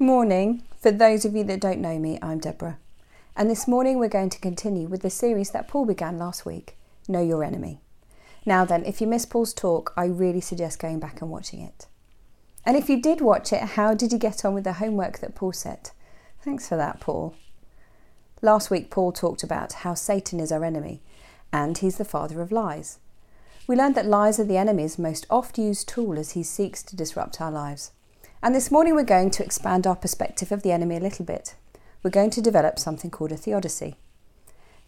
Morning. For those of you that don't know me, I'm Deborah. And this morning we're going to continue with the series that Paul began last week Know Your Enemy. Now, then, if you missed Paul's talk, I really suggest going back and watching it. And if you did watch it, how did you get on with the homework that Paul set? Thanks for that, Paul. Last week, Paul talked about how Satan is our enemy and he's the father of lies. We learned that lies are the enemy's most oft used tool as he seeks to disrupt our lives. And this morning we're going to expand our perspective of the enemy a little bit. We're going to develop something called a theodicy.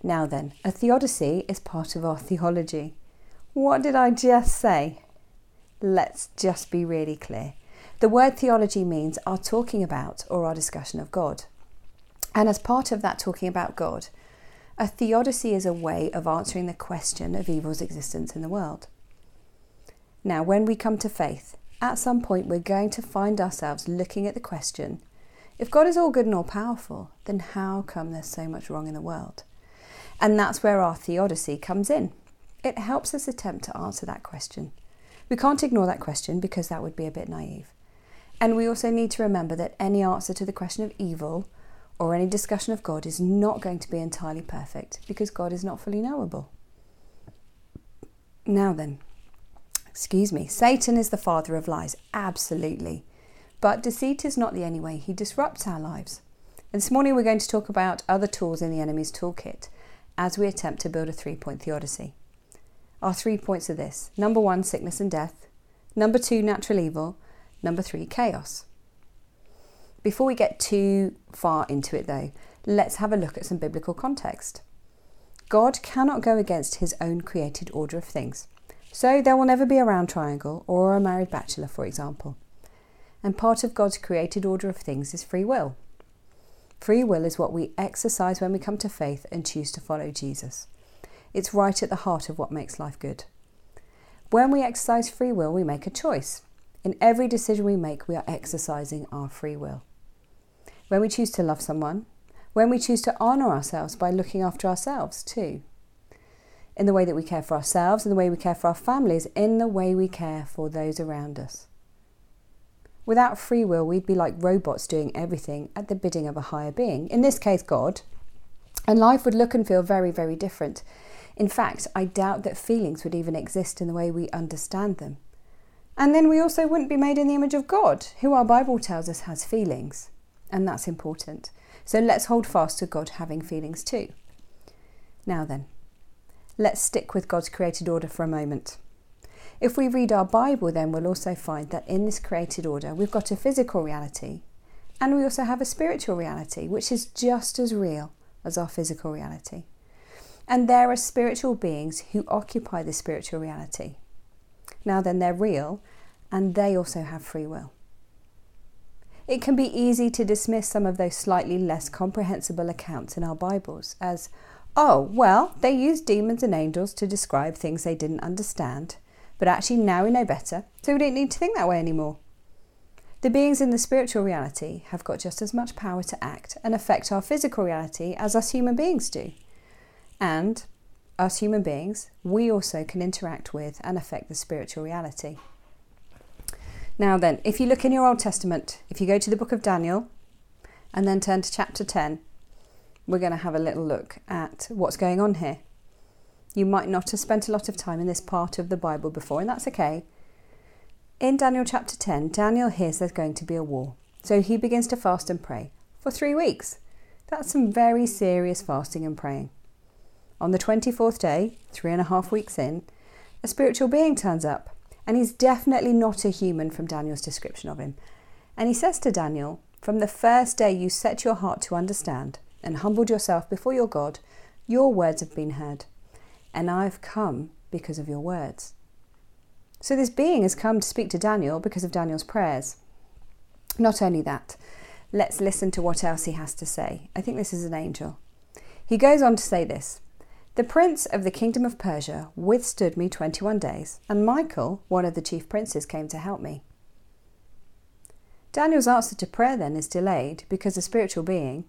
Now then, a theodicy is part of our theology. What did I just say? Let's just be really clear. The word theology means our talking about or our discussion of God. And as part of that talking about God, a theodicy is a way of answering the question of evil's existence in the world. Now, when we come to faith, at some point we're going to find ourselves looking at the question if God is all good and all powerful, then how come there's so much wrong in the world? And that's where our theodicy comes in. It helps us attempt to answer that question. We can't ignore that question because that would be a bit naive. And we also need to remember that any answer to the question of evil or any discussion of God is not going to be entirely perfect because God is not fully knowable. Now then, excuse me, Satan is the father of lies, absolutely. But deceit is not the only way he disrupts our lives. And this morning we're going to talk about other tools in the enemy's toolkit as we attempt to build a three point theodicy. Our three points are this number one, sickness and death, number two, natural evil, number three, chaos. Before we get too far into it, though, let's have a look at some biblical context. God cannot go against his own created order of things. So there will never be a round triangle or a married bachelor, for example. And part of God's created order of things is free will. Free will is what we exercise when we come to faith and choose to follow Jesus. It's right at the heart of what makes life good. When we exercise free will, we make a choice. In every decision we make, we are exercising our free will. When we choose to love someone, when we choose to honour ourselves by looking after ourselves too, in the way that we care for ourselves, in the way we care for our families, in the way we care for those around us. Without free will, we'd be like robots doing everything at the bidding of a higher being, in this case, God, and life would look and feel very, very different. In fact, I doubt that feelings would even exist in the way we understand them. And then we also wouldn't be made in the image of God, who our Bible tells us has feelings. And that's important. So let's hold fast to God having feelings too. Now then, let's stick with God's created order for a moment. If we read our Bible, then we'll also find that in this created order, we've got a physical reality and we also have a spiritual reality, which is just as real as our physical reality. And there are spiritual beings who occupy the spiritual reality. Now, then, they're real and they also have free will. It can be easy to dismiss some of those slightly less comprehensible accounts in our Bibles as, oh, well, they used demons and angels to describe things they didn't understand, but actually now we know better, so we don't need to think that way anymore. The beings in the spiritual reality have got just as much power to act and affect our physical reality as us human beings do. And, us human beings, we also can interact with and affect the spiritual reality. Now, then, if you look in your Old Testament, if you go to the book of Daniel and then turn to chapter 10, we're going to have a little look at what's going on here. You might not have spent a lot of time in this part of the Bible before, and that's okay. In Daniel chapter 10, Daniel hears there's going to be a war. So he begins to fast and pray for three weeks. That's some very serious fasting and praying. On the 24th day, three and a half weeks in, a spiritual being turns up, and he's definitely not a human from Daniel's description of him. And he says to Daniel, From the first day you set your heart to understand and humbled yourself before your God, your words have been heard and I've come because of your words. So this being has come to speak to Daniel because of Daniel's prayers. Not only that, let's listen to what else he has to say. I think this is an angel. He goes on to say this The prince of the kingdom of Persia withstood me 21 days, and Michael, one of the chief princes, came to help me. Daniel's answer to prayer then is delayed because a spiritual being,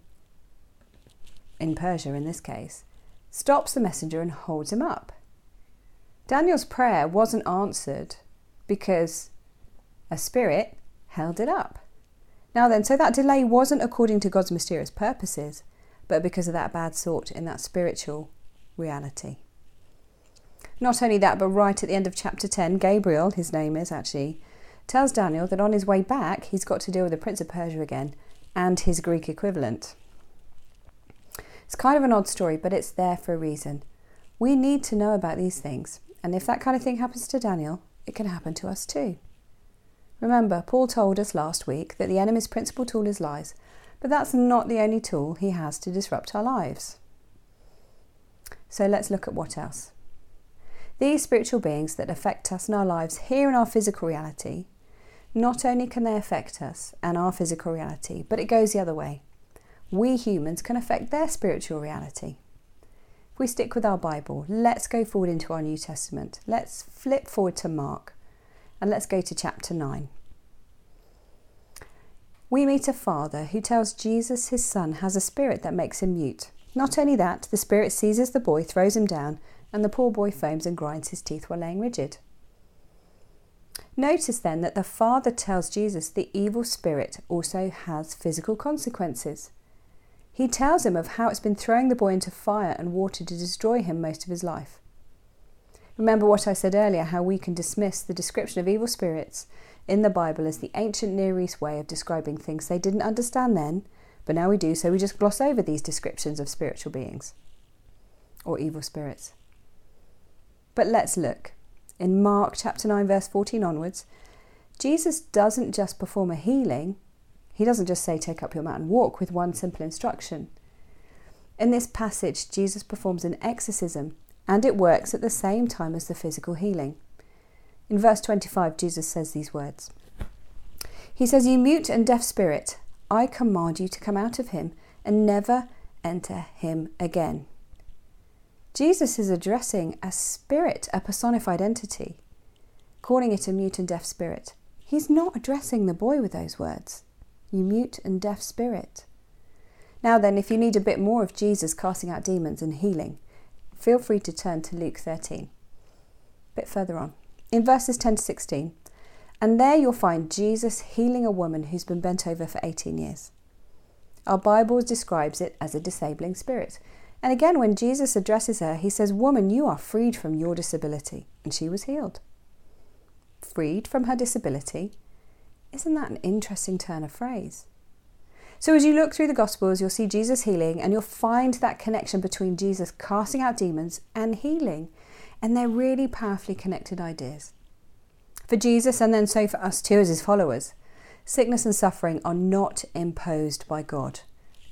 in Persia in this case, stops the messenger and holds him up. Daniel's prayer wasn't answered because a spirit held it up. Now then, so that delay wasn't according to God's mysterious purposes, but because of that bad sort in that spiritual reality. Not only that, but right at the end of chapter 10, Gabriel, his name is actually, tells Daniel that on his way back, he's got to deal with the Prince of Persia again and his Greek equivalent. It's kind of an odd story, but it's there for a reason. We need to know about these things, and if that kind of thing happens to Daniel, it can happen to us too. Remember, Paul told us last week that the enemy's principal tool is lies, but that's not the only tool he has to disrupt our lives. So let's look at what else. These spiritual beings that affect us in our lives here in our physical reality, not only can they affect us and our physical reality, but it goes the other way. We humans can affect their spiritual reality. If we stick with our Bible, let's go forward into our New Testament. Let's flip forward to Mark and let's go to chapter 9. We meet a father who tells Jesus his son has a spirit that makes him mute. Not only that, the spirit seizes the boy, throws him down, and the poor boy foams and grinds his teeth while laying rigid. Notice then that the father tells Jesus the evil spirit also has physical consequences. He tells him of how it's been throwing the boy into fire and water to destroy him most of his life. Remember what I said earlier how we can dismiss the description of evil spirits in the Bible as the ancient Near East way of describing things they didn't understand then, but now we do, so we just gloss over these descriptions of spiritual beings or evil spirits. But let's look. In Mark chapter 9, verse 14 onwards, Jesus doesn't just perform a healing, he doesn't just say, Take up your mat and walk with one simple instruction. In this passage, Jesus performs an exorcism and it works at the same time as the physical healing. In verse 25, Jesus says these words He says, You mute and deaf spirit, I command you to come out of him and never enter him again. Jesus is addressing a spirit, a personified entity, calling it a mute and deaf spirit. He's not addressing the boy with those words. You mute and deaf spirit. Now, then, if you need a bit more of Jesus casting out demons and healing, feel free to turn to Luke 13. A bit further on. In verses 10 to 16, and there you'll find Jesus healing a woman who's been bent over for 18 years. Our Bible describes it as a disabling spirit. And again, when Jesus addresses her, he says, Woman, you are freed from your disability. And she was healed. Freed from her disability? Isn't that an interesting turn of phrase? So, as you look through the Gospels, you'll see Jesus healing and you'll find that connection between Jesus casting out demons and healing. And they're really powerfully connected ideas. For Jesus, and then so for us too as his followers, sickness and suffering are not imposed by God.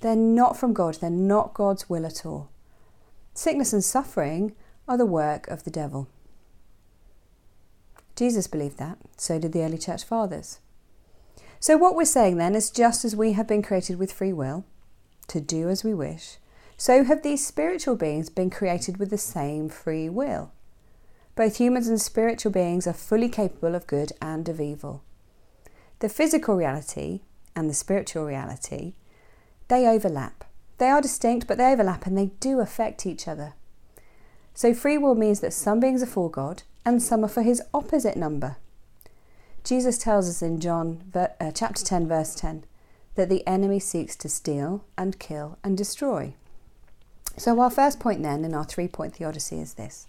They're not from God, they're not God's will at all. Sickness and suffering are the work of the devil. Jesus believed that, so did the early church fathers. So, what we're saying then is just as we have been created with free will to do as we wish, so have these spiritual beings been created with the same free will. Both humans and spiritual beings are fully capable of good and of evil. The physical reality and the spiritual reality, they overlap. They are distinct, but they overlap and they do affect each other. So free will means that some beings are for God and some are for his opposite number. Jesus tells us in John uh, chapter 10, verse 10, that the enemy seeks to steal and kill and destroy. So, our first point then in our three point theodicy is this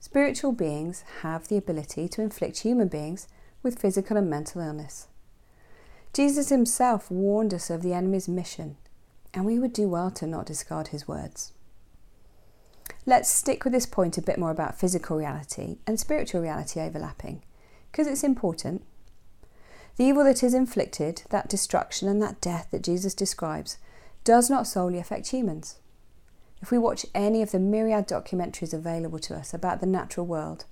spiritual beings have the ability to inflict human beings with physical and mental illness. Jesus himself warned us of the enemy's mission, and we would do well to not discard his words. Let's stick with this point a bit more about physical reality and spiritual reality overlapping because it's important. The evil that is inflicted, that destruction and that death that Jesus describes, does not solely affect humans. If we watch any of the myriad documentaries available to us about the natural world,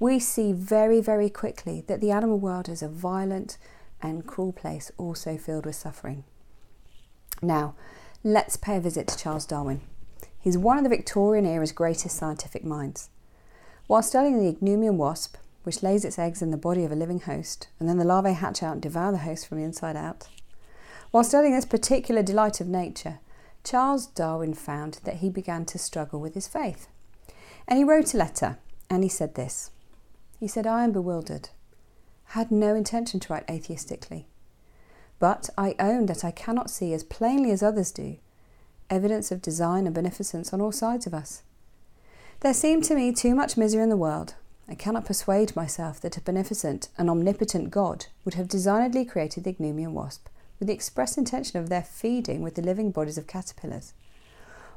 we see very, very quickly that the animal world is a violent and cruel place, also filled with suffering. Now, let's pay a visit to Charles Darwin. He's one of the Victorian era's greatest scientific minds. While studying the ichneumon wasp, which lays its eggs in the body of a living host, and then the larvae hatch out and devour the host from the inside out. While studying this particular delight of nature, Charles Darwin found that he began to struggle with his faith. And he wrote a letter, and he said this He said, I am bewildered. I had no intention to write atheistically. But I own that I cannot see as plainly as others do evidence of design and beneficence on all sides of us. There seemed to me too much misery in the world. I cannot persuade myself that a beneficent and omnipotent God would have designedly created the Ichneumon wasp with the express intention of their feeding with the living bodies of caterpillars,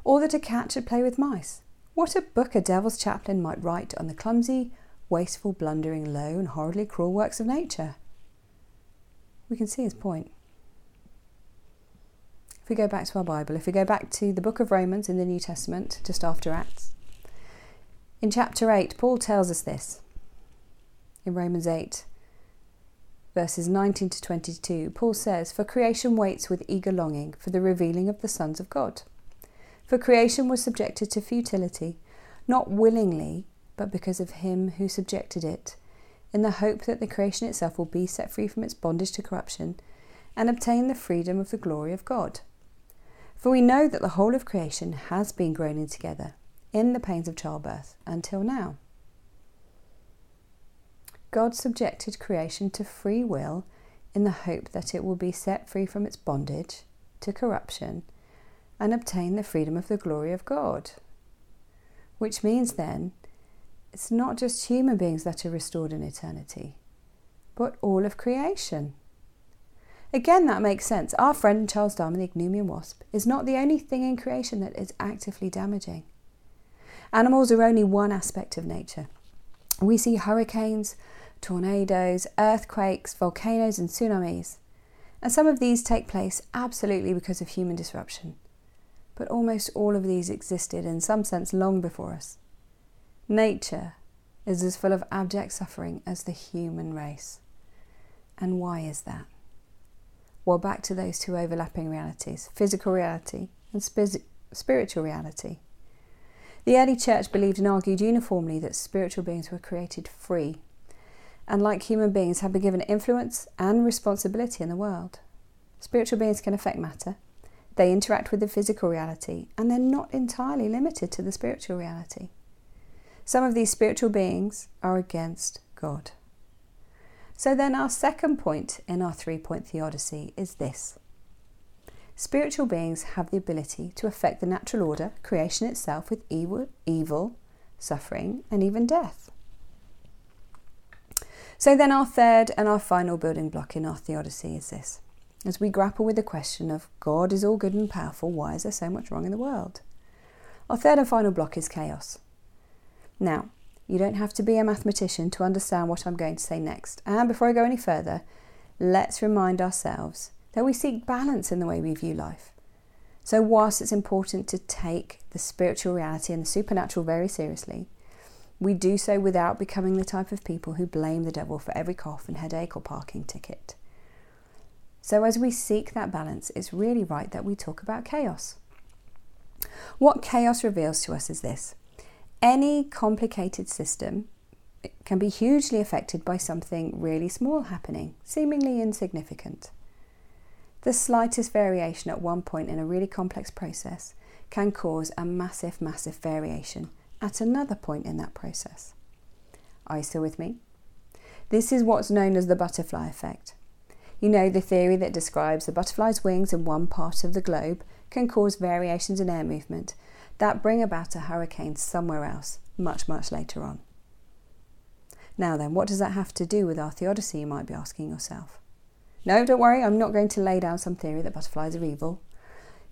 or that a cat should play with mice. What a book a devil's chaplain might write on the clumsy, wasteful, blundering, low, and horridly cruel works of nature. We can see his point. If we go back to our Bible, if we go back to the book of Romans in the New Testament, just after Acts, in chapter 8, Paul tells us this. In Romans 8, verses 19 to 22, Paul says, For creation waits with eager longing for the revealing of the sons of God. For creation was subjected to futility, not willingly, but because of him who subjected it, in the hope that the creation itself will be set free from its bondage to corruption and obtain the freedom of the glory of God. For we know that the whole of creation has been groaning together in the pains of childbirth until now. God subjected creation to free will in the hope that it will be set free from its bondage to corruption and obtain the freedom of the glory of God. Which means then, it's not just human beings that are restored in eternity, but all of creation. Again, that makes sense. Our friend Charles Darwin, the Ichneumon wasp, is not the only thing in creation that is actively damaging. Animals are only one aspect of nature. We see hurricanes, tornadoes, earthquakes, volcanoes, and tsunamis. And some of these take place absolutely because of human disruption. But almost all of these existed in some sense long before us. Nature is as full of abject suffering as the human race. And why is that? Well, back to those two overlapping realities physical reality and spiritual reality. The early church believed and argued uniformly that spiritual beings were created free and, like human beings, have been given influence and responsibility in the world. Spiritual beings can affect matter, they interact with the physical reality, and they're not entirely limited to the spiritual reality. Some of these spiritual beings are against God. So, then, our second point in our three point theodicy is this Spiritual beings have the ability to affect the natural order, creation itself, with evil, evil, suffering, and even death. So, then, our third and our final building block in our theodicy is this. As we grapple with the question of God is all good and powerful, why is there so much wrong in the world? Our third and final block is chaos. Now, you don't have to be a mathematician to understand what I'm going to say next. And before I go any further, let's remind ourselves that we seek balance in the way we view life. So, whilst it's important to take the spiritual reality and the supernatural very seriously, we do so without becoming the type of people who blame the devil for every cough and headache or parking ticket. So, as we seek that balance, it's really right that we talk about chaos. What chaos reveals to us is this any complicated system can be hugely affected by something really small happening, seemingly insignificant. The slightest variation at one point in a really complex process can cause a massive, massive variation at another point in that process. Are you still with me? This is what's known as the butterfly effect. You know the theory that describes the butterfly's wings in one part of the globe can cause variations in air movement that bring about a hurricane somewhere else, much, much later on. Now then, what does that have to do with our theodicy, you might be asking yourself? No, don't worry, I'm not going to lay down some theory that butterflies are evil.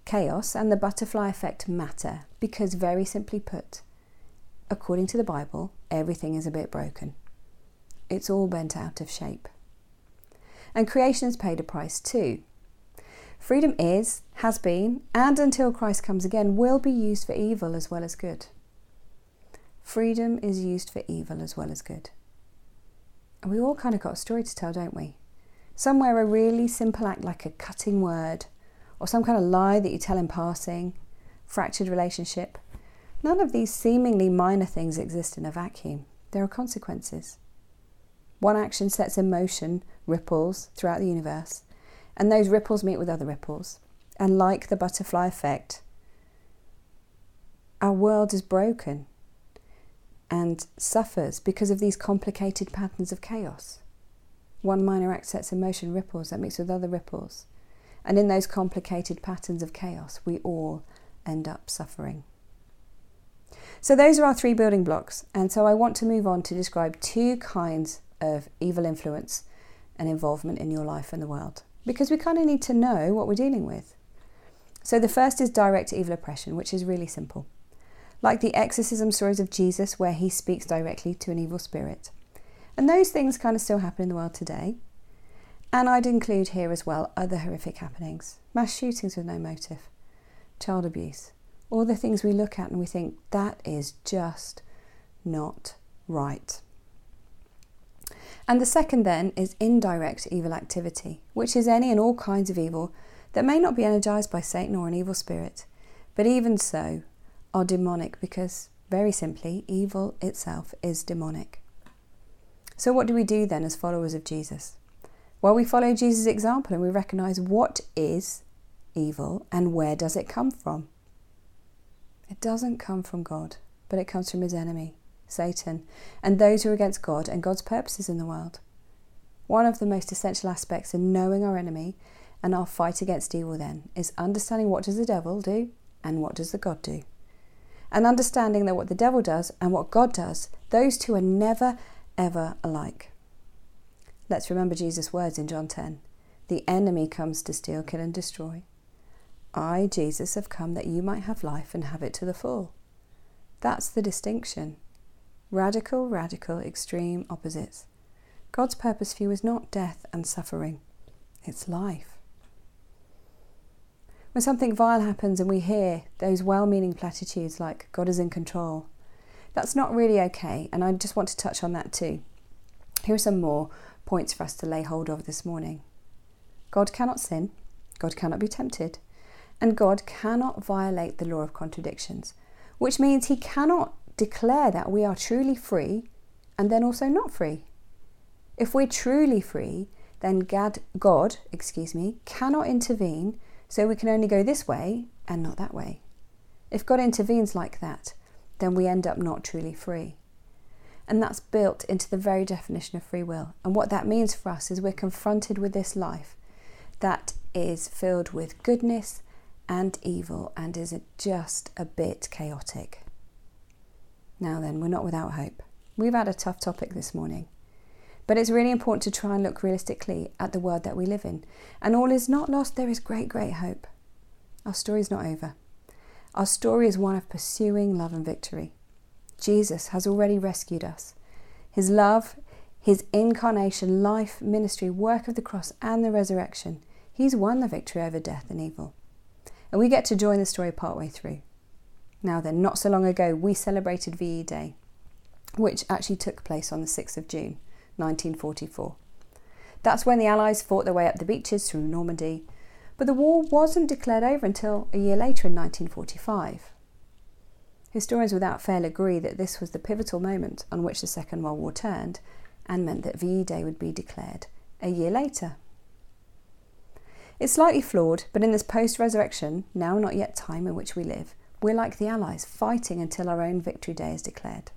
Chaos and the butterfly effect matter because, very simply put, according to the Bible, everything is a bit broken. It's all bent out of shape. And creation has paid a price too. Freedom is, has been, and until Christ comes again, will be used for evil as well as good. Freedom is used for evil as well as good. And we all kind of got a story to tell, don't we? Somewhere a really simple act like a cutting word, or some kind of lie that you tell in passing, fractured relationship. None of these seemingly minor things exist in a vacuum. There are consequences. One action sets in motion ripples throughout the universe, and those ripples meet with other ripples. And like the butterfly effect, our world is broken and suffers because of these complicated patterns of chaos. One minor act sets in motion ripples that mix with other ripples. And in those complicated patterns of chaos, we all end up suffering. So, those are our three building blocks. And so, I want to move on to describe two kinds of evil influence and involvement in your life and the world because we kind of need to know what we're dealing with. So, the first is direct evil oppression, which is really simple. Like the exorcism stories of Jesus, where he speaks directly to an evil spirit. And those things kind of still happen in the world today. And I'd include here as well other horrific happenings mass shootings with no motive, child abuse, all the things we look at and we think that is just not right. And the second then is indirect evil activity, which is any and all kinds of evil that may not be energized by Satan or an evil spirit, but even so are demonic because, very simply, evil itself is demonic. So, what do we do then as followers of Jesus? Well, we follow Jesus' example and we recognize what is evil and where does it come from. It doesn't come from God, but it comes from his enemy, Satan, and those who are against God and God's purposes in the world. One of the most essential aspects in knowing our enemy and our fight against evil then is understanding what does the devil do and what does the God do. And understanding that what the devil does and what God does, those two are never ever alike. Let's remember Jesus' words in John 10. The enemy comes to steal, kill and destroy. I, Jesus, have come that you might have life and have it to the full. That's the distinction. Radical, radical, extreme opposites. God's purpose for you is not death and suffering, it's life. When something vile happens and we hear those well meaning platitudes like, God is in control, that's not really okay, and I just want to touch on that too. Here are some more points for us to lay hold of this morning. God cannot sin, God cannot be tempted, and God cannot violate the law of contradictions, which means he cannot declare that we are truly free and then also not free. If we're truly free, then God, excuse me, cannot intervene, so we can only go this way and not that way. If God intervenes like that, then we end up not truly free. And that's built into the very definition of free will. And what that means for us is we're confronted with this life that is filled with goodness and evil and is just a bit chaotic. Now, then, we're not without hope. We've had a tough topic this morning, but it's really important to try and look realistically at the world that we live in. And all is not lost, there is great, great hope. Our story is not over. Our story is one of pursuing love and victory. Jesus has already rescued us. His love, his incarnation, life, ministry, work of the cross, and the resurrection, he's won the victory over death and evil and we get to join the story partway through. Now, then, not so long ago, we celebrated VE Day, which actually took place on the 6th of June 1944. That's when the Allies fought their way up the beaches through Normandy, but the war wasn't declared over until a year later in 1945. Historians without fail agree that this was the pivotal moment on which the Second World War turned and meant that VE Day would be declared a year later. It's slightly flawed, but in this post resurrection, now not yet time in which we live, we're like the Allies, fighting until our own victory day is declared.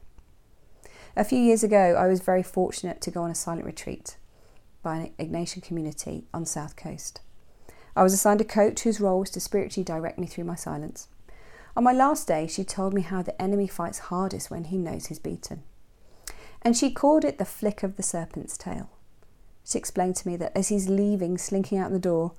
A few years ago, I was very fortunate to go on a silent retreat by an Ignatian community on South Coast. I was assigned a coach whose role was to spiritually direct me through my silence. On my last day, she told me how the enemy fights hardest when he knows he's beaten. And she called it the flick of the serpent's tail. She explained to me that as he's leaving, slinking out the door,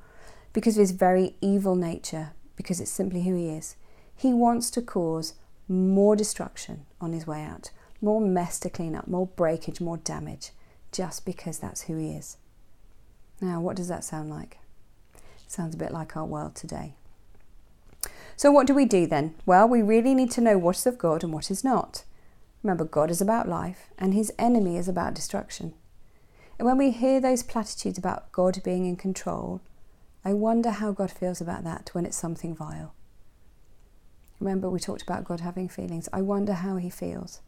because of his very evil nature, because it's simply who he is. He wants to cause more destruction on his way out, more mess to clean up, more breakage, more damage, just because that's who he is. Now, what does that sound like? Sounds a bit like our world today. So, what do we do then? Well, we really need to know what is of God and what is not. Remember, God is about life and his enemy is about destruction. And when we hear those platitudes about God being in control, I wonder how God feels about that when it's something vile. Remember, we talked about God having feelings. I wonder how he feels.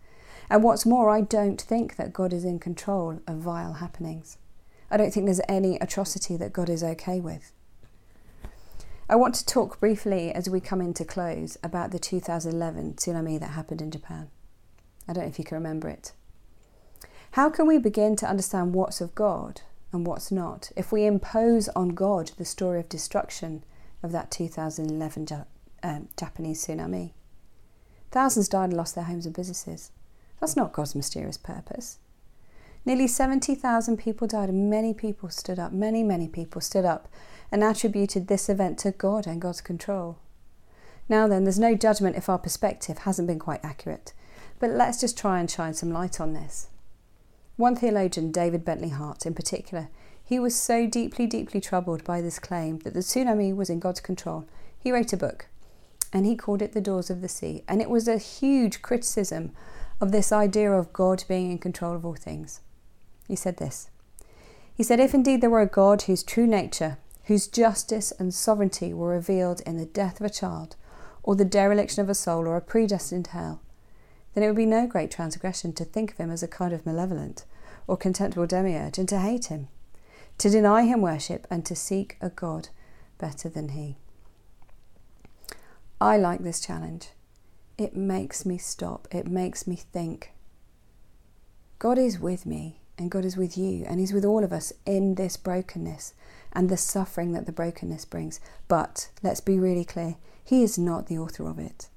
And what's more, I don't think that God is in control of vile happenings. I don't think there's any atrocity that God is okay with. I want to talk briefly as we come into close about the 2011 tsunami that happened in Japan. I don't know if you can remember it. How can we begin to understand what's of God and what's not, if we impose on God the story of destruction of that 2011 um, Japanese tsunami. Thousands died and lost their homes and businesses. That's not God's mysterious purpose. Nearly 70,000 people died, and many people stood up, many, many people stood up and attributed this event to God and God's control. Now then, there's no judgment if our perspective hasn't been quite accurate, but let's just try and shine some light on this. One theologian, David Bentley Hart in particular, he was so deeply, deeply troubled by this claim that the tsunami was in God's control. He wrote a book and he called it The Doors of the Sea. And it was a huge criticism of this idea of God being in control of all things. He said this He said, If indeed there were a God whose true nature, whose justice and sovereignty were revealed in the death of a child, or the dereliction of a soul, or a predestined hell, then it would be no great transgression to think of him as a kind of malevolent or contemptible demiurge and to hate him, to deny him worship and to seek a God better than he. I like this challenge. It makes me stop, it makes me think. God is with me, and God is with you, and He's with all of us in this brokenness and the suffering that the brokenness brings. But let's be really clear He is not the author of it.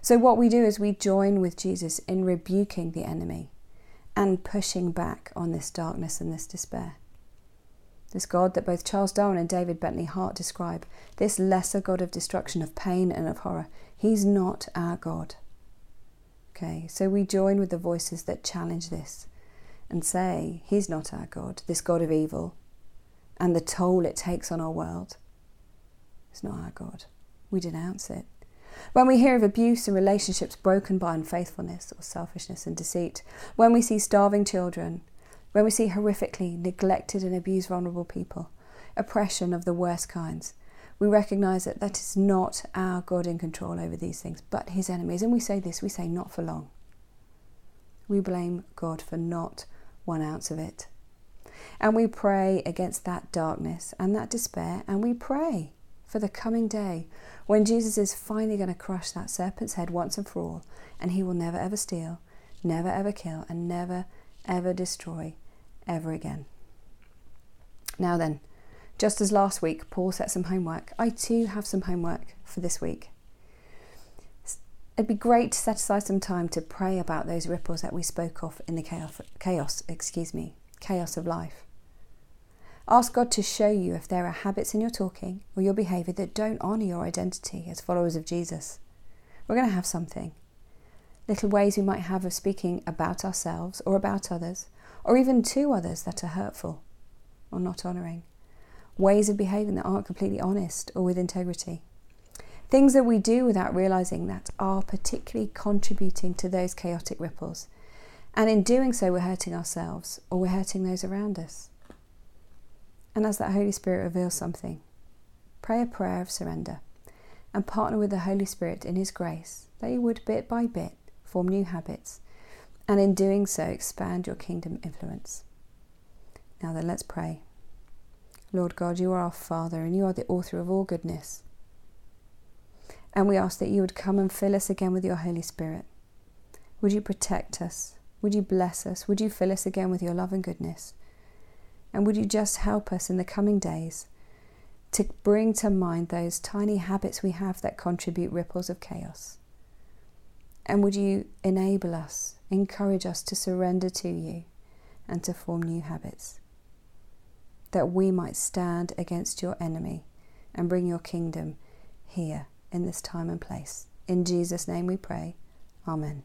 So, what we do is we join with Jesus in rebuking the enemy and pushing back on this darkness and this despair. This God that both Charles Darwin and David Bentley Hart describe, this lesser God of destruction, of pain, and of horror, he's not our God. Okay, so we join with the voices that challenge this and say, He's not our God, this God of evil, and the toll it takes on our world. It's not our God. We denounce it. When we hear of abuse and relationships broken by unfaithfulness or selfishness and deceit, when we see starving children, when we see horrifically neglected and abused vulnerable people, oppression of the worst kinds, we recognize that that is not our God in control over these things, but his enemies. And we say this, we say not for long. We blame God for not one ounce of it. And we pray against that darkness and that despair, and we pray for the coming day when Jesus is finally going to crush that serpent's head once and for all, and he will never ever steal, never ever kill, and never ever destroy ever again. Now then, just as last week Paul set some homework, I too have some homework for this week. It'd be great to set aside some time to pray about those ripples that we spoke of in the chaos, chaos, excuse me, chaos of life. Ask God to show you if there are habits in your talking or your behaviour that don't honour your identity as followers of Jesus. We're going to have something. Little ways we might have of speaking about ourselves or about others or even to others that are hurtful or not honouring, ways of behaving that aren't completely honest or with integrity, things that we do without realising that are particularly contributing to those chaotic ripples. And in doing so, we're hurting ourselves or we're hurting those around us. And as that Holy Spirit reveals something, pray a prayer of surrender and partner with the Holy Spirit in His grace that He would bit by bit form new habits and in doing so, expand your kingdom influence. Now then, let's pray. Lord God, you are our Father and you are the author of all goodness. And we ask that you would come and fill us again with your Holy Spirit. Would you protect us? Would you bless us? Would you fill us again with your love and goodness? And would you just help us in the coming days to bring to mind those tiny habits we have that contribute ripples of chaos? And would you enable us, encourage us to surrender to you and to form new habits? That we might stand against your enemy and bring your kingdom here in this time and place. In Jesus' name we pray. Amen.